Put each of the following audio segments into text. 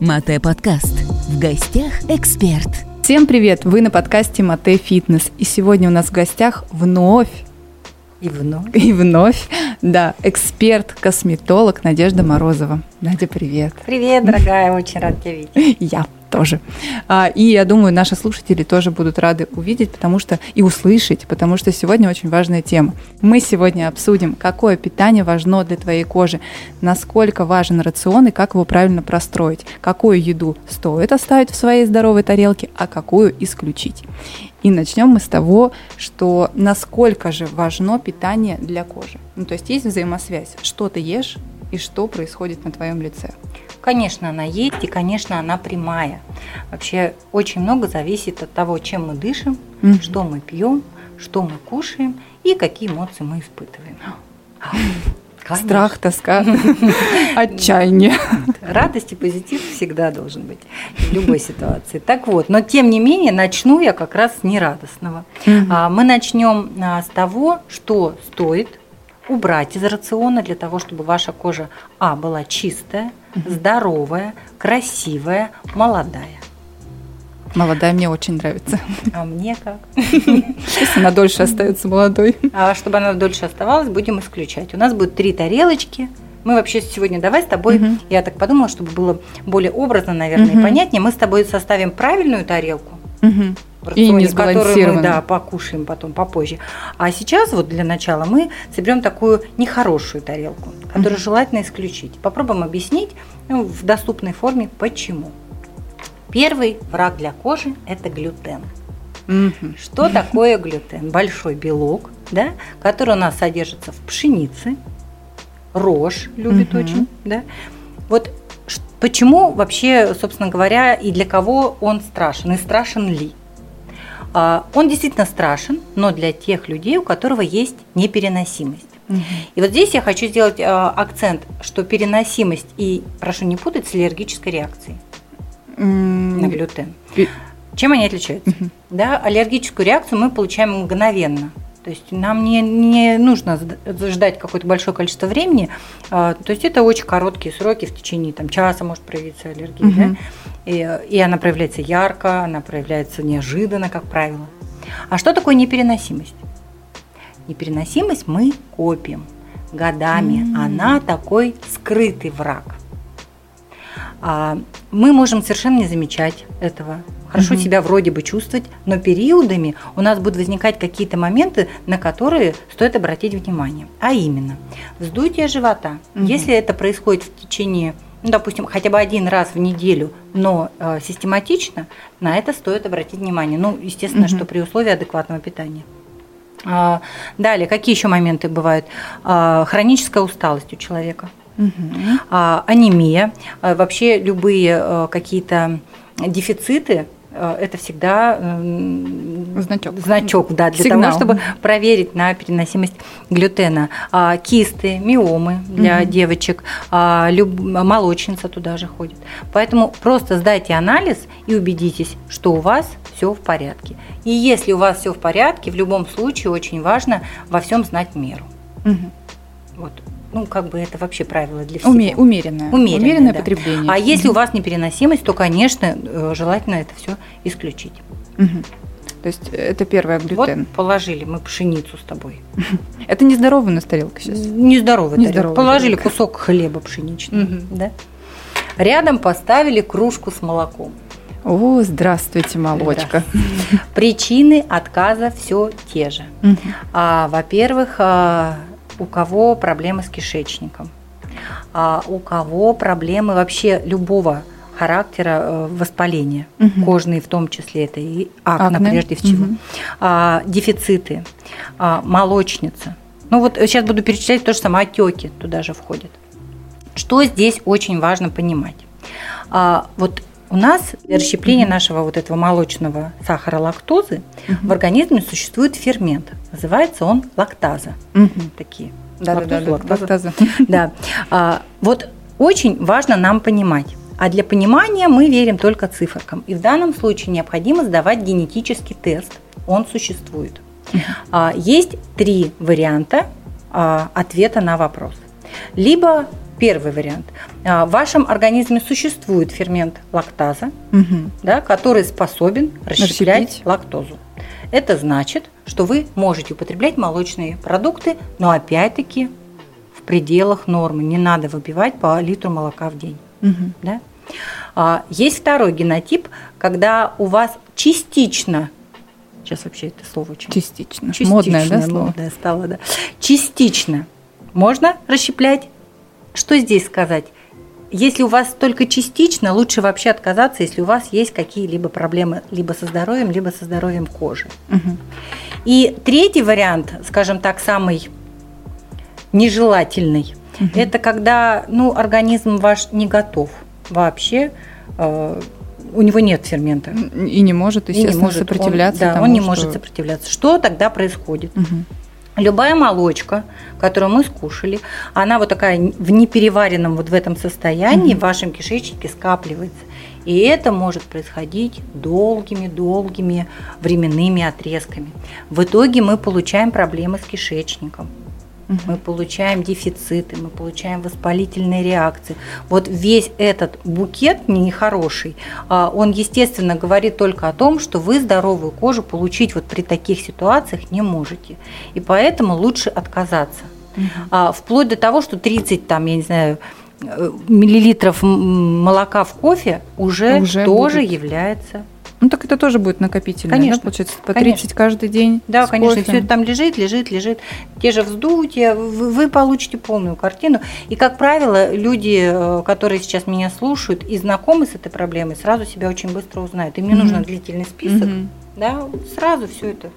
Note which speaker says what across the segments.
Speaker 1: Мате подкаст. В гостях эксперт.
Speaker 2: Всем привет! Вы на подкасте Мате Фитнес. И сегодня у нас в гостях вновь
Speaker 3: И вновь.
Speaker 2: и вновь, да, эксперт-косметолог Надежда Морозова. Надя, привет.
Speaker 3: Привет, дорогая, очень рад тебя видеть.
Speaker 2: Я тоже. А, И я думаю, наши слушатели тоже будут рады увидеть, потому что и услышать, потому что сегодня очень важная тема. Мы сегодня обсудим, какое питание важно для твоей кожи, насколько важен рацион и как его правильно простроить, какую еду стоит оставить в своей здоровой тарелке, а какую исключить. И начнем мы с того, что насколько же важно питание для кожи. Ну, то есть есть взаимосвязь, что ты ешь и что происходит на твоем лице.
Speaker 3: Конечно, она есть, и, конечно, она прямая. Вообще очень много зависит от того, чем мы дышим,
Speaker 2: Мгм.
Speaker 3: что мы пьем, что мы кушаем и какие эмоции мы испытываем. Конечно.
Speaker 2: Страх, тоска, отчаяние.
Speaker 3: Радость и позитив всегда должен быть в любой ситуации. Так вот, но тем не менее, начну я как раз с нерадостного. А, Мы начнем а, с того, что стоит убрать из рациона для того, чтобы ваша кожа а была чистая, здоровая, красивая, молодая.
Speaker 2: Молодая мне очень нравится.
Speaker 3: А мне как?
Speaker 2: Если она дольше остается молодой.
Speaker 3: А чтобы она дольше оставалась, будем исключать. У нас будет три тарелочки. Мы вообще сегодня давай с тобой,
Speaker 2: Мгм.
Speaker 3: я так подумала, чтобы было более образно, наверное,
Speaker 2: Мгм.
Speaker 3: и понятнее, мы с тобой составим правильную тарелку,
Speaker 2: Мгм.
Speaker 3: В рационе, которую мы да, покушаем потом попозже. А сейчас вот для начала мы соберем такую нехорошую тарелку, которую
Speaker 2: Мгм.
Speaker 3: желательно исключить. Попробуем объяснить ну, в доступной форме, почему. Первый враг для кожи – это глютен.
Speaker 2: Мгм.
Speaker 3: Что такое глютен? Большой белок, да, который у нас содержится в пшенице, рожь любит
Speaker 2: Мгм.
Speaker 3: очень, да. Вот почему вообще, собственно говоря, и для кого он страшен, и страшен ли? А, Он действительно страшен, но для тех людей, у которого есть непереносимость.
Speaker 2: Мгм.
Speaker 3: И вот здесь я хочу сделать а, акцент, что переносимость и, прошу не путать, с аллергической реакцией
Speaker 2: М,
Speaker 3: на глютен. Чем они отличаются?
Speaker 2: Мгм.
Speaker 3: Да, аллергическую реакцию мы получаем мгновенно. То есть нам не, не нужно ждать какое-то большое количество времени. А, То есть это очень короткие сроки, в течение там, часа может проявиться аллергия.
Speaker 2: Мгм.
Speaker 3: да. И, и она проявляется ярко, она проявляется неожиданно, как правило. А что такое непереносимость? Непереносимость мы копим годами.
Speaker 2: М.
Speaker 3: Она такой скрытый враг. А, мы можем совершенно не замечать этого. Хорошо
Speaker 2: Мгм.
Speaker 3: себя вроде бы чувствовать, но периодами у нас будут возникать какие-то моменты, на которые стоит обратить внимание. А именно, вздутие живота.
Speaker 2: Мгм.
Speaker 3: Если это происходит в течение, ну, допустим, хотя бы один раз в неделю, но э, систематично, на это стоит обратить внимание. Ну, естественно,
Speaker 2: Мгм.
Speaker 3: что при условии адекватного питания. А, Далее, какие еще моменты бывают? А, Хроническая усталость у человека
Speaker 2: Мгм.
Speaker 3: а, анемия, а, вообще любые а, какие-то дефициты, это всегда
Speaker 2: Значок.
Speaker 3: значок, да, для
Speaker 2: Сигнал.
Speaker 3: того, чтобы проверить на переносимость глютена. А, Кисты, миомы для
Speaker 2: Мгм.
Speaker 3: девочек, а, люб- молочница туда же ходит. Поэтому просто сдайте анализ и убедитесь, что у вас все в порядке. И если у вас все в порядке, в любом случае очень важно во всем знать меру.
Speaker 2: Мгм.
Speaker 3: Вот. Ну, как бы это вообще правило для всего.
Speaker 2: Уме- Умеренное.
Speaker 3: Умеренное, да.
Speaker 2: потребление.
Speaker 3: А если у вас непереносимость, то, конечно, э, желательно это все исключить.
Speaker 2: Мгм. То есть это первое глютен.
Speaker 3: Вот положили мы пшеницу с тобой.
Speaker 2: Это нездоровая у нас тарелка сейчас.
Speaker 3: Нездоровая
Speaker 2: Нездоровая
Speaker 3: тарелка. Положили
Speaker 2: тарелка.
Speaker 3: кусок хлеба пшеничного.
Speaker 2: Мгм.
Speaker 3: Да? Рядом поставили кружку с молоком.
Speaker 2: О, здравствуйте, молочка.
Speaker 3: Причины отказа все те же.
Speaker 2: Мгм.
Speaker 3: А, во-первых, а, у кого проблемы с кишечником, а, у кого проблемы вообще любого характера э, воспаления,
Speaker 2: Мгм.
Speaker 3: кожные в том числе, это и акне,
Speaker 2: Акне.
Speaker 3: прежде всего,
Speaker 2: Мгм.
Speaker 3: а, дефициты, а, молочница. Ну вот сейчас буду перечислять то же самое, отеки туда же входят. Что здесь очень важно понимать? А, вот у нас для расщепления нашего вот этого молочного сахара лактозы в организме существует фермент. Называется он лактаза. Такие.
Speaker 2: Да-да-да,
Speaker 3: Лактоза, лактаза.
Speaker 2: лактаза.
Speaker 3: Да. А, вот очень важно нам понимать. А для понимания мы верим только циферкам. И в данном случае необходимо сдавать генетический тест. Он существует. А, есть три варианта а, ответа на вопрос. Либо Первый вариант. А, В вашем организме существует фермент лактаза,
Speaker 2: Мгм.
Speaker 3: да, который способен расщеплять
Speaker 2: Расщепить.
Speaker 3: лактозу. Это значит, что вы можете употреблять молочные продукты, но опять-таки в пределах нормы. Не надо выпивать по литру молока в день.
Speaker 2: Мгм.
Speaker 3: Да? А, есть второй генотип, когда у вас частично, сейчас вообще это слово очень
Speaker 2: Частично.
Speaker 3: Частично,
Speaker 2: Модное, да, слово?
Speaker 3: модное стало, да. Частично можно расщеплять. Что здесь сказать? Если у вас только частично, лучше вообще отказаться, если у вас есть какие-либо проблемы либо со здоровьем, либо со здоровьем кожи.
Speaker 2: Мгм.
Speaker 3: И третий вариант, скажем так, самый нежелательный,
Speaker 2: Мгм.
Speaker 3: это когда ну, организм ваш не готов вообще, э, у него нет фермента.
Speaker 2: И не может,
Speaker 3: и не
Speaker 2: естественно,
Speaker 3: может он-
Speaker 2: сопротивляться
Speaker 3: да,
Speaker 2: тому,
Speaker 3: он не
Speaker 2: что-
Speaker 3: может сопротивляться. Что тогда происходит?
Speaker 2: Мгм.
Speaker 3: Любая молочка, которую мы скушали, она вот такая в непереваренном вот в этом состоянии
Speaker 2: Мгм.
Speaker 3: в вашем кишечнике скапливается. И это может происходить долгими-долгими временными отрезками. В итоге мы получаем проблемы с кишечником.
Speaker 2: Мгм.
Speaker 3: Мы получаем дефициты, мы получаем воспалительные реакции. Вот весь этот букет нехороший, а, он, естественно, говорит только о том, что вы здоровую кожу получить вот при таких ситуациях не можете. И поэтому лучше отказаться. А, вплоть до того, что 30, там, я не знаю, э, миллилитров молока в кофе уже,
Speaker 2: Уже
Speaker 3: тоже
Speaker 2: будет.
Speaker 3: является
Speaker 2: Ну так это тоже будет накопительное,
Speaker 3: Конечно,
Speaker 2: да, получается, по
Speaker 3: конечно.
Speaker 2: 30 каждый день.
Speaker 3: Да, конечно,
Speaker 2: кофе.
Speaker 3: все это там лежит, лежит, лежит. Те же вздутия, вы, вы получите полную картину. И, как правило, люди, э, которые сейчас меня слушают и знакомы с этой проблемой, сразу себя очень быстро узнают. Им не
Speaker 2: Мгм.
Speaker 3: нужно длительный список,
Speaker 2: Мгм.
Speaker 3: да, сразу все это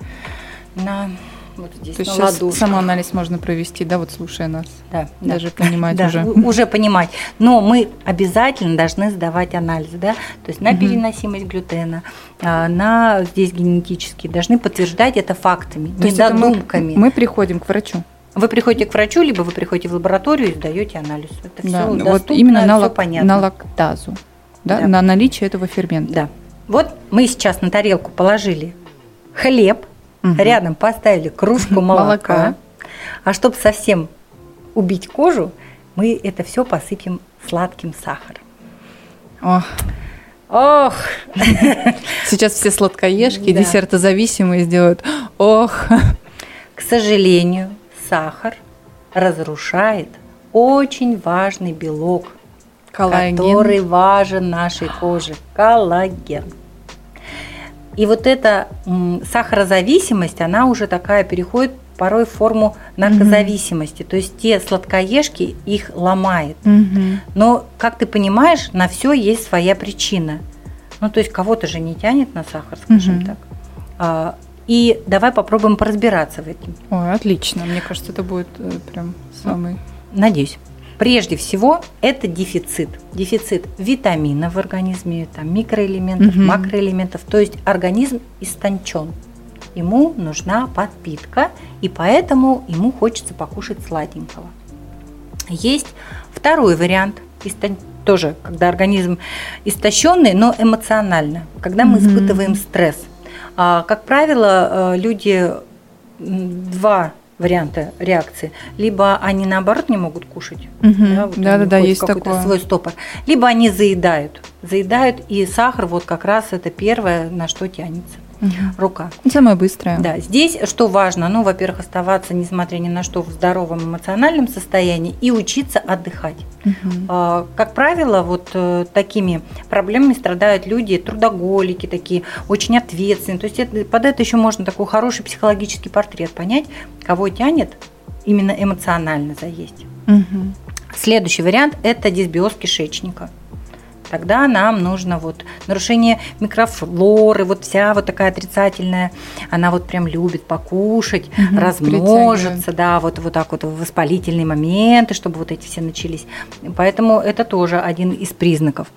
Speaker 3: на вот здесь
Speaker 2: То есть
Speaker 3: на
Speaker 2: сейчас
Speaker 3: ладошках.
Speaker 2: самоанализ можно провести, да, вот слушая нас,
Speaker 3: Да, да.
Speaker 2: даже понимать
Speaker 3: Да,
Speaker 2: уже.
Speaker 3: уже понимать. Но мы обязательно должны сдавать анализы, да, то есть на
Speaker 2: Мгм.
Speaker 3: переносимость глютена, а, на здесь генетические, должны подтверждать это фактами,
Speaker 2: То
Speaker 3: не
Speaker 2: есть это мы-. Мы приходим к врачу.
Speaker 3: Вы приходите к врачу, либо вы приходите в лабораторию и сдаете анализ. Это все
Speaker 2: Да,
Speaker 3: доступно,
Speaker 2: вот именно на, лак-
Speaker 3: понятно.
Speaker 2: на лактазу, да,
Speaker 3: Да.
Speaker 2: на наличие этого фермента.
Speaker 3: Да. Вот мы сейчас на тарелку положили хлеб,
Speaker 2: Мгм.
Speaker 3: рядом поставили кружку молока, а чтобы совсем убить кожу, мы это все посыпем сладким сахаром.
Speaker 2: О,
Speaker 3: Ох,
Speaker 2: сейчас все сладкоежки,
Speaker 3: Да.
Speaker 2: десертозависимые сделают. Ох,
Speaker 3: к сожалению, сахар разрушает очень важный белок,
Speaker 2: коллаген.
Speaker 3: который важен нашей коже – коллаген. И вот эта сахарозависимость, она уже такая переходит порой в форму наркозависимости. То есть те сладкоежки их ломает.
Speaker 2: Мгм.
Speaker 3: Но, как ты понимаешь, на все есть своя причина. Ну, то есть кого-то же не тянет на сахар, скажем
Speaker 2: Мгм.
Speaker 3: так. А, И давай попробуем поразбираться в этом.
Speaker 2: Ой, отлично. Мне кажется, это будет э, прям самый.
Speaker 3: Надеюсь. Прежде всего, это дефицит. Дефицит витаминов в организме, там, микроэлементов,
Speaker 2: Мгм.
Speaker 3: макроэлементов. То есть организм истончен. Ему нужна подпитка, и поэтому ему хочется покушать сладенького. Есть второй вариант, истон- тоже когда организм истощенный, но эмоционально, когда мы испытываем стресс. А, Как правило, э, люди два варианта реакции. Либо они наоборот не могут кушать,
Speaker 2: Мгм.
Speaker 3: да, вот
Speaker 2: Да, да, да, есть такое.
Speaker 3: свой стопор. Либо они заедают. Заедают, и сахар вот как раз это первое, на что тянется
Speaker 2: Мгм.
Speaker 3: рука.
Speaker 2: Самое быстрое.
Speaker 3: Да, здесь что важно, ну, во-первых, оставаться, несмотря ни на что, в здоровом эмоциональном состоянии и учиться отдыхать. А, Как правило, вот э, такими проблемами страдают люди, трудоголики такие, очень ответственные. То есть это- под это еще можно такой хороший психологический портрет понять, кого тянет именно эмоционально заесть.
Speaker 2: Мгм.
Speaker 3: Следующий вариант – это дисбиоз кишечника. Тогда нам нужно вот нарушение микрофлоры, вот вся вот такая отрицательная, она вот прям любит покушать,
Speaker 2: Мгм,
Speaker 3: размножиться, да, вот, вот так вот воспалительные моменты, чтобы вот эти все начались. Поэтому это тоже один из признаков.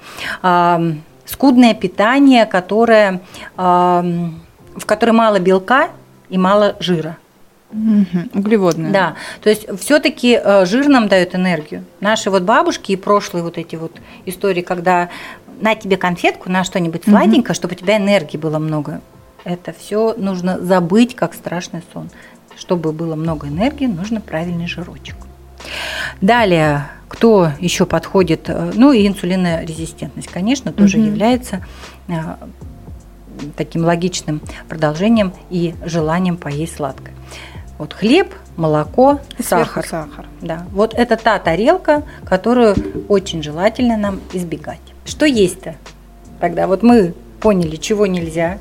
Speaker 3: Ам, Скудное питание, которое, ам, в котором мало белка и мало жира.
Speaker 2: Мгм. Углеводное.
Speaker 3: Да, то есть все-таки жир нам дает энергию. Наши вот бабушки и прошлые вот эти вот истории, когда на тебе конфетку, на что-нибудь сладенькое, чтобы у тебя энергии было много. Это все нужно забыть, как страшный сон. Чтобы было много энергии, нужно правильный жирочек. Далее, кто еще подходит? Э, ну и инсулинорезистентность, конечно, тоже
Speaker 2: Мгм.
Speaker 3: является э, таким логичным продолжением и желанием поесть сладкое. Вот хлеб, молоко,
Speaker 2: И
Speaker 3: сахар.
Speaker 2: сахар.
Speaker 3: Да, вот это та тарелка, которую очень желательно нам избегать. Что есть-то? Тогда вот мы поняли, чего нельзя.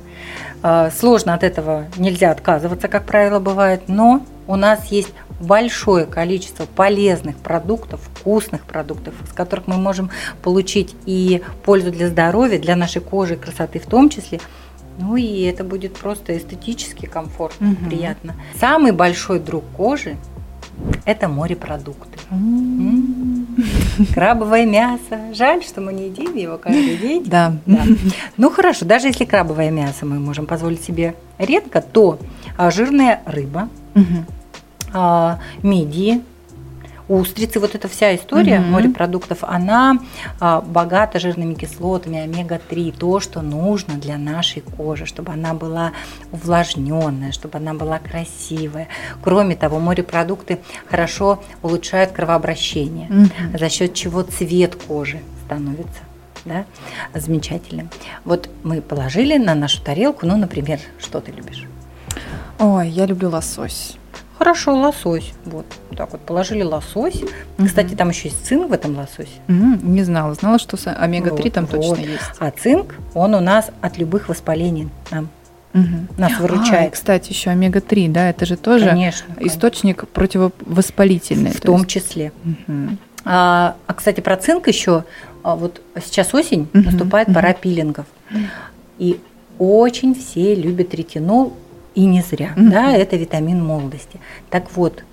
Speaker 3: А, Сложно от этого нельзя отказываться, как правило, бывает, но у нас есть большое количество полезных продуктов, вкусных продуктов, из которых мы можем получить и пользу для здоровья, для нашей кожи, красоты в том числе. Ну и это будет просто эстетически комфортно,
Speaker 2: Мгм.
Speaker 3: приятно. Самый большой друг кожи – это морепродукты. Крабовое мясо. Жаль, что мы не едим его каждый день.
Speaker 2: Да.
Speaker 3: Да. Ну хорошо, даже если крабовое мясо мы можем позволить себе редко, то а, жирная рыба, а, мидии, устрицы, вот эта вся история
Speaker 2: Мгм.
Speaker 3: морепродуктов, она а, богата жирными кислотами, омега-3, то, что нужно для нашей кожи, чтобы она была увлажненная, чтобы она была красивая. Кроме того, морепродукты хорошо улучшают кровообращение,
Speaker 2: Мгм.
Speaker 3: за счет чего цвет кожи становится да, замечательным. Вот мы положили на нашу тарелку, ну, например, что ты любишь?
Speaker 2: Ой, я люблю лосось.
Speaker 3: Хорошо, лосось. Вот так вот положили лосось. Кстати, там еще есть цинк в этом лососе.
Speaker 2: М, Не знала. Знала, что с- омега-3
Speaker 3: Вот,
Speaker 2: там
Speaker 3: вот.
Speaker 2: точно есть.
Speaker 3: А цинк, он у нас от любых воспалений нам,
Speaker 2: Мгм.
Speaker 3: нас
Speaker 2: А, и,
Speaker 3: выручает.
Speaker 2: кстати, еще омега-3, да, это же тоже
Speaker 3: конечно.
Speaker 2: источник противовоспалительный.
Speaker 3: В
Speaker 2: то
Speaker 3: том
Speaker 2: есть-
Speaker 3: числе.
Speaker 2: Мгм.
Speaker 3: А, а, кстати, про цинк еще. а, Вот сейчас осень,
Speaker 2: Мгм,
Speaker 3: наступает
Speaker 2: мгм.
Speaker 3: пора пилингов. И очень все любят ретинол, и не зря.
Speaker 2: Мгм.
Speaker 3: Да, это витамин молодости. Так вот,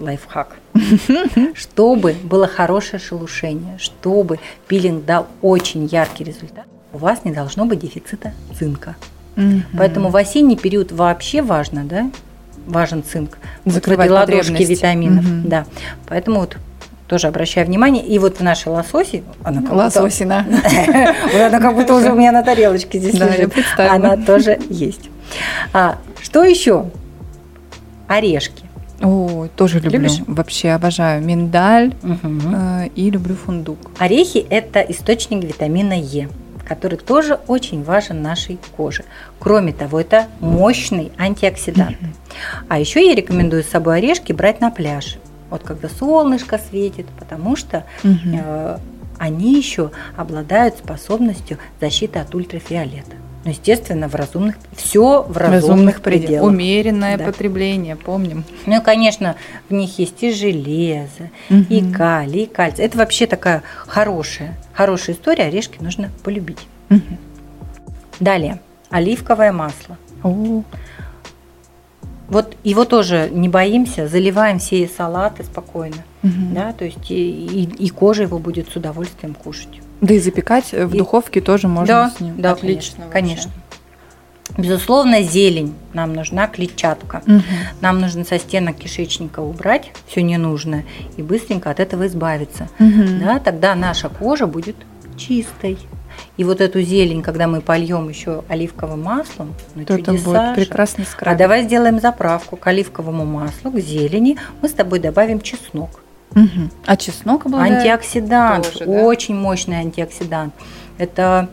Speaker 3: лайфхак. Чтобы было хорошее шелушение, чтобы пилинг дал очень яркий результат, у вас не должно быть дефицита цинка.
Speaker 2: Мгм.
Speaker 3: Поэтому в осенний период вообще важно, да, важен цинк. Вот
Speaker 2: Закрывать
Speaker 3: ладошке
Speaker 2: потребности.
Speaker 3: витаминов,
Speaker 2: Мгм.
Speaker 3: да. Поэтому вот тоже обращаю внимание. И вот в нашей лососе, она как будто-
Speaker 2: Лососина.
Speaker 3: вот она как будто уже у меня на тарелочке здесь лежит. Она тоже есть. Что еще? Орешки.
Speaker 2: Ой, тоже люблю.
Speaker 3: Любишь?
Speaker 2: Вообще обожаю миндаль
Speaker 3: Мгм.
Speaker 2: э, и люблю фундук.
Speaker 3: Орехи – это источник витамина Е, который тоже очень важен нашей коже. Кроме того, это мощный антиоксидант. А еще я рекомендую с собой орешки брать на пляж. Вот когда солнышко светит, потому что
Speaker 2: Мгм.
Speaker 3: э, они еще обладают способностью защиты от ультрафиолета. Ну, естественно, в разумных все в разумных, пределах.
Speaker 2: Умеренное
Speaker 3: Да.
Speaker 2: потребление, помним.
Speaker 3: Ну и, конечно, в них есть и железо, и
Speaker 2: Мгм.
Speaker 3: калий, и кальций. Это вообще такая хорошая, хорошая история. Орешки нужно полюбить.
Speaker 2: Мгм.
Speaker 3: Далее, оливковое масло.
Speaker 2: О,
Speaker 3: Вот его тоже не боимся, заливаем все салаты спокойно,
Speaker 2: мгм.
Speaker 3: да, то есть и, и- и кожа его будет с удовольствием кушать.
Speaker 2: Да и запекать в
Speaker 3: И-
Speaker 2: духовке тоже можно
Speaker 3: да,
Speaker 2: с ним.
Speaker 3: да,
Speaker 2: Отлично.
Speaker 3: конечно,
Speaker 2: вообще.
Speaker 3: Безусловно, зелень. Нам нужна клетчатка.
Speaker 2: Мгм.
Speaker 3: Нам нужно со стенок кишечника убрать все ненужное и быстренько от этого избавиться.
Speaker 2: Мгм.
Speaker 3: Да, тогда наша кожа будет чистой. И вот эту зелень, когда мы польем еще оливковым маслом, ну
Speaker 2: То это
Speaker 3: чудеса
Speaker 2: будет прекрасный
Speaker 3: А
Speaker 2: скраб.
Speaker 3: давай сделаем заправку к оливковому маслу, к зелени. Мы с тобой добавим чеснок.
Speaker 2: Мгм. А чеснок обладает?
Speaker 3: Антиоксидант,
Speaker 2: тоже, да?
Speaker 3: очень мощный антиоксидант. Это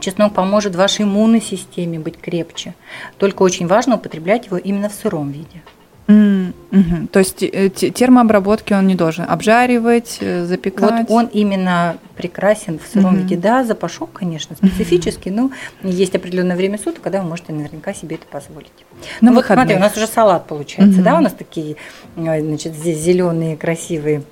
Speaker 3: чеснок поможет вашей иммунной системе быть крепче. Только очень важно употреблять его именно в сыром виде.
Speaker 2: М, мгм. То есть э, те- термообработки он не должен обжаривать, э,
Speaker 3: Вот
Speaker 2: запекать.
Speaker 3: он именно прекрасен в сыром
Speaker 2: Мгм.
Speaker 3: виде. Да, запашок, конечно, специфический, но есть определенное время суток, когда вы можете наверняка себе это позволить.
Speaker 2: На
Speaker 3: ну вот смотри,
Speaker 2: выходных.
Speaker 3: у нас уже салат получается, да, у нас такие, э, значит, здесь зеленые, красивые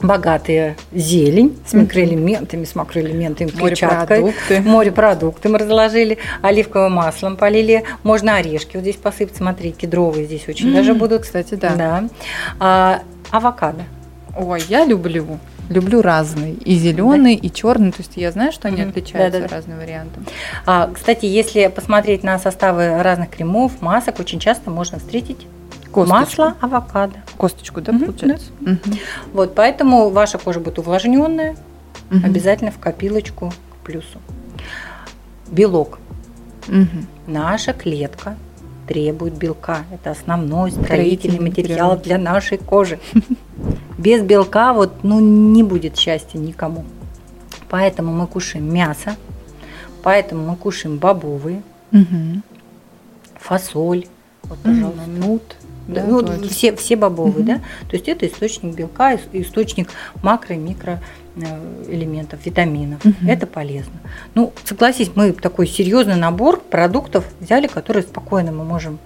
Speaker 3: богатые зелень с микроэлементами, с макроэлементами, клетчаткой.
Speaker 2: Морепродукты.
Speaker 3: Морепродукты мы разложили, оливковым маслом полили. Можно орешки вот здесь посыпать, смотри, кедровые здесь очень даже будут.
Speaker 2: Кстати, да.
Speaker 3: Да. А, авокадо.
Speaker 2: Ой, я люблю. Люблю разные. И зеленый, и черный. То есть я знаю, что они отличаются
Speaker 3: Да-да-да.
Speaker 2: разные варианты.
Speaker 3: А, кстати, если посмотреть на составы разных кремов, масок, очень часто можно встретить
Speaker 2: Косточку.
Speaker 3: масло авокадо.
Speaker 2: Косточку, да,
Speaker 3: Мгм,
Speaker 2: получается? Мгм.
Speaker 3: Вот, поэтому ваша кожа будет увлажненная,
Speaker 2: Мгм.
Speaker 3: обязательно в копилочку к плюсу. Белок.
Speaker 2: Мгм.
Speaker 3: Наша клетка требует белка. Это основной
Speaker 2: Строительный
Speaker 3: материал
Speaker 2: материал.
Speaker 3: для нашей кожи. Без белка вот, ну, не будет счастья никому. Поэтому мы кушаем мясо, поэтому мы кушаем бобовые,
Speaker 2: Мгм.
Speaker 3: фасоль, вот, пожалуйста, нут.
Speaker 2: Да,
Speaker 3: ну,
Speaker 2: точно.
Speaker 3: все, все бобовые,
Speaker 2: Мгм.
Speaker 3: да. То есть это источник белка, ис- источник макро и микро э, элементов, витаминов.
Speaker 2: Мгм.
Speaker 3: Это полезно. Ну, согласись, мы такой серьезный набор продуктов взяли, которые спокойно мы можем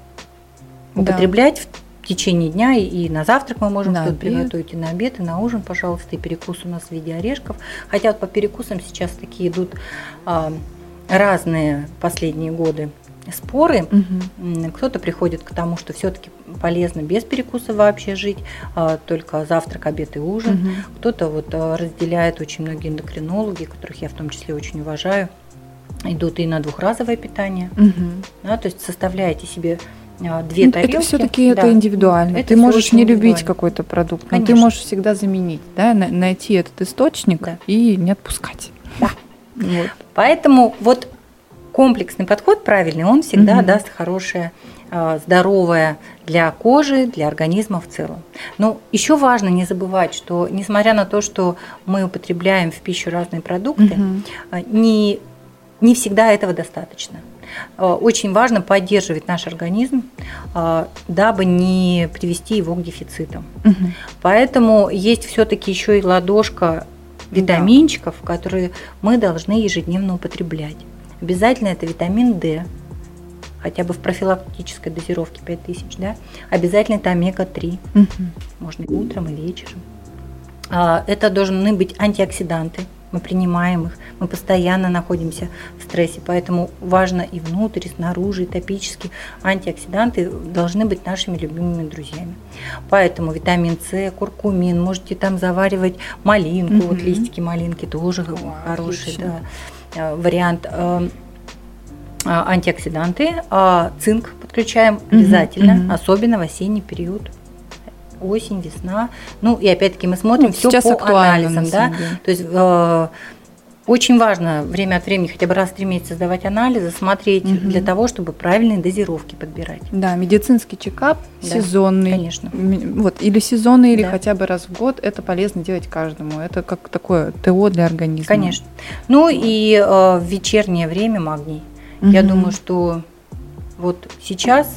Speaker 2: Да.
Speaker 3: употреблять в течение дня, и- на завтрак мы можем что-то приготовить, и на обед, и на ужин, пожалуйста, и перекус у нас в виде орешков. Хотя вот по перекусам сейчас такие идут а, разные последние годы споры. М, Кто-то приходит к тому, что все-таки полезно без перекуса вообще жить, а, только завтрак, обед и ужин.
Speaker 2: Мгм.
Speaker 3: Кто-то вот а, разделяет, очень многие эндокринологи, которых я в том числе очень уважаю, идут и на двухразовое питание.
Speaker 2: Мгм.
Speaker 3: Да, то есть составляете себе а, две
Speaker 2: Ну,
Speaker 3: тарелки.
Speaker 2: Это все-таки
Speaker 3: Да.
Speaker 2: это индивидуально.
Speaker 3: Это
Speaker 2: ты можешь не любить какой-то продукт, но ты можешь всегда заменить, да, на- найти этот источник
Speaker 3: Да.
Speaker 2: и не отпускать.
Speaker 3: Да.
Speaker 2: Вот.
Speaker 3: Поэтому вот комплексный подход правильный, он всегда
Speaker 2: Мгм.
Speaker 3: даст хорошее, а, здоровое для кожи, для организма в целом. Но еще важно не забывать, что несмотря на то, что мы употребляем в пищу разные продукты, а, не, не всегда этого достаточно. А, Очень важно поддерживать наш организм, дабы не привести его к дефицитам.
Speaker 2: Мгм.
Speaker 3: Поэтому есть все-таки еще и ладошка витаминчиков, которые мы должны ежедневно употреблять. Обязательно это витамин D, хотя бы в профилактической дозировке 5000, да? Обязательно это омега-3,
Speaker 2: Мгм.
Speaker 3: можно и утром и вечером. А, Это должны быть антиоксиданты, мы принимаем их, мы постоянно находимся в стрессе, поэтому важно и внутрь, и снаружи, и топически. Антиоксиданты должны быть нашими любимыми друзьями. Поэтому витамин С, куркумин, можете там заваривать малинку, вот
Speaker 2: Мгм.
Speaker 3: листики малинки тоже
Speaker 2: О,
Speaker 3: хороший
Speaker 2: отлично.
Speaker 3: да, вариант. Э, а, Антиоксиданты, а цинк подключаем обязательно,
Speaker 2: мгм.
Speaker 3: особенно в осенний период осень, весна. Ну и опять-таки мы смотрим
Speaker 2: Ну,
Speaker 3: все по
Speaker 2: актуально,
Speaker 3: анализам, да. То есть э, очень важно время от времени, хотя бы раз в три месяца сдавать анализы, смотреть
Speaker 2: Мгм.
Speaker 3: для того, чтобы правильные дозировки подбирать.
Speaker 2: Да, медицинский чекап
Speaker 3: Да,
Speaker 2: сезонный.
Speaker 3: конечно.
Speaker 2: Вот, или сезонный, или
Speaker 3: Да.
Speaker 2: хотя бы раз в год. Это полезно делать каждому. Это как такое ТО для организма.
Speaker 3: Конечно. Ну и э, в вечернее время магний. Я
Speaker 2: Мгм.
Speaker 3: думаю, что вот сейчас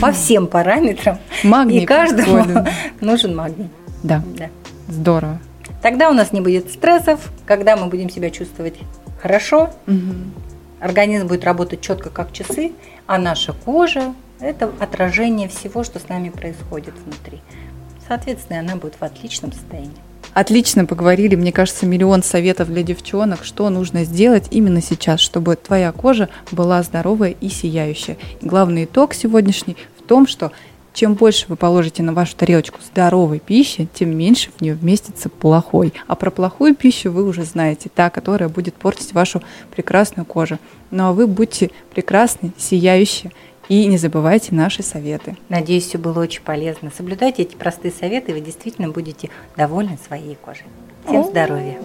Speaker 3: по всем параметрам
Speaker 2: Магний
Speaker 3: и каждому нужен магний.
Speaker 2: Да,
Speaker 3: Да.
Speaker 2: здорово.
Speaker 3: Тогда у нас не будет стрессов, когда мы будем себя чувствовать хорошо,
Speaker 2: Мгм.
Speaker 3: организм будет работать четко как часы, а наша кожа – это отражение всего, что с нами происходит внутри. Соответственно, она будет в отличном состоянии.
Speaker 2: Отлично поговорили, мне кажется, миллион советов для девчонок, что нужно сделать именно сейчас, чтобы твоя кожа была здоровая и сияющая. И главный итог сегодняшний в том, что чем больше вы положите на вашу тарелочку здоровой пищи, тем меньше в нее вместится плохой. А про плохую пищу вы уже знаете, та, которая будет портить вашу прекрасную кожу. Ну а вы будьте прекрасны, сияющие и не забывайте наши советы.
Speaker 3: Надеюсь, все было очень полезно. Соблюдайте эти простые советы, и вы действительно будете довольны своей кожей. Всем здоровья!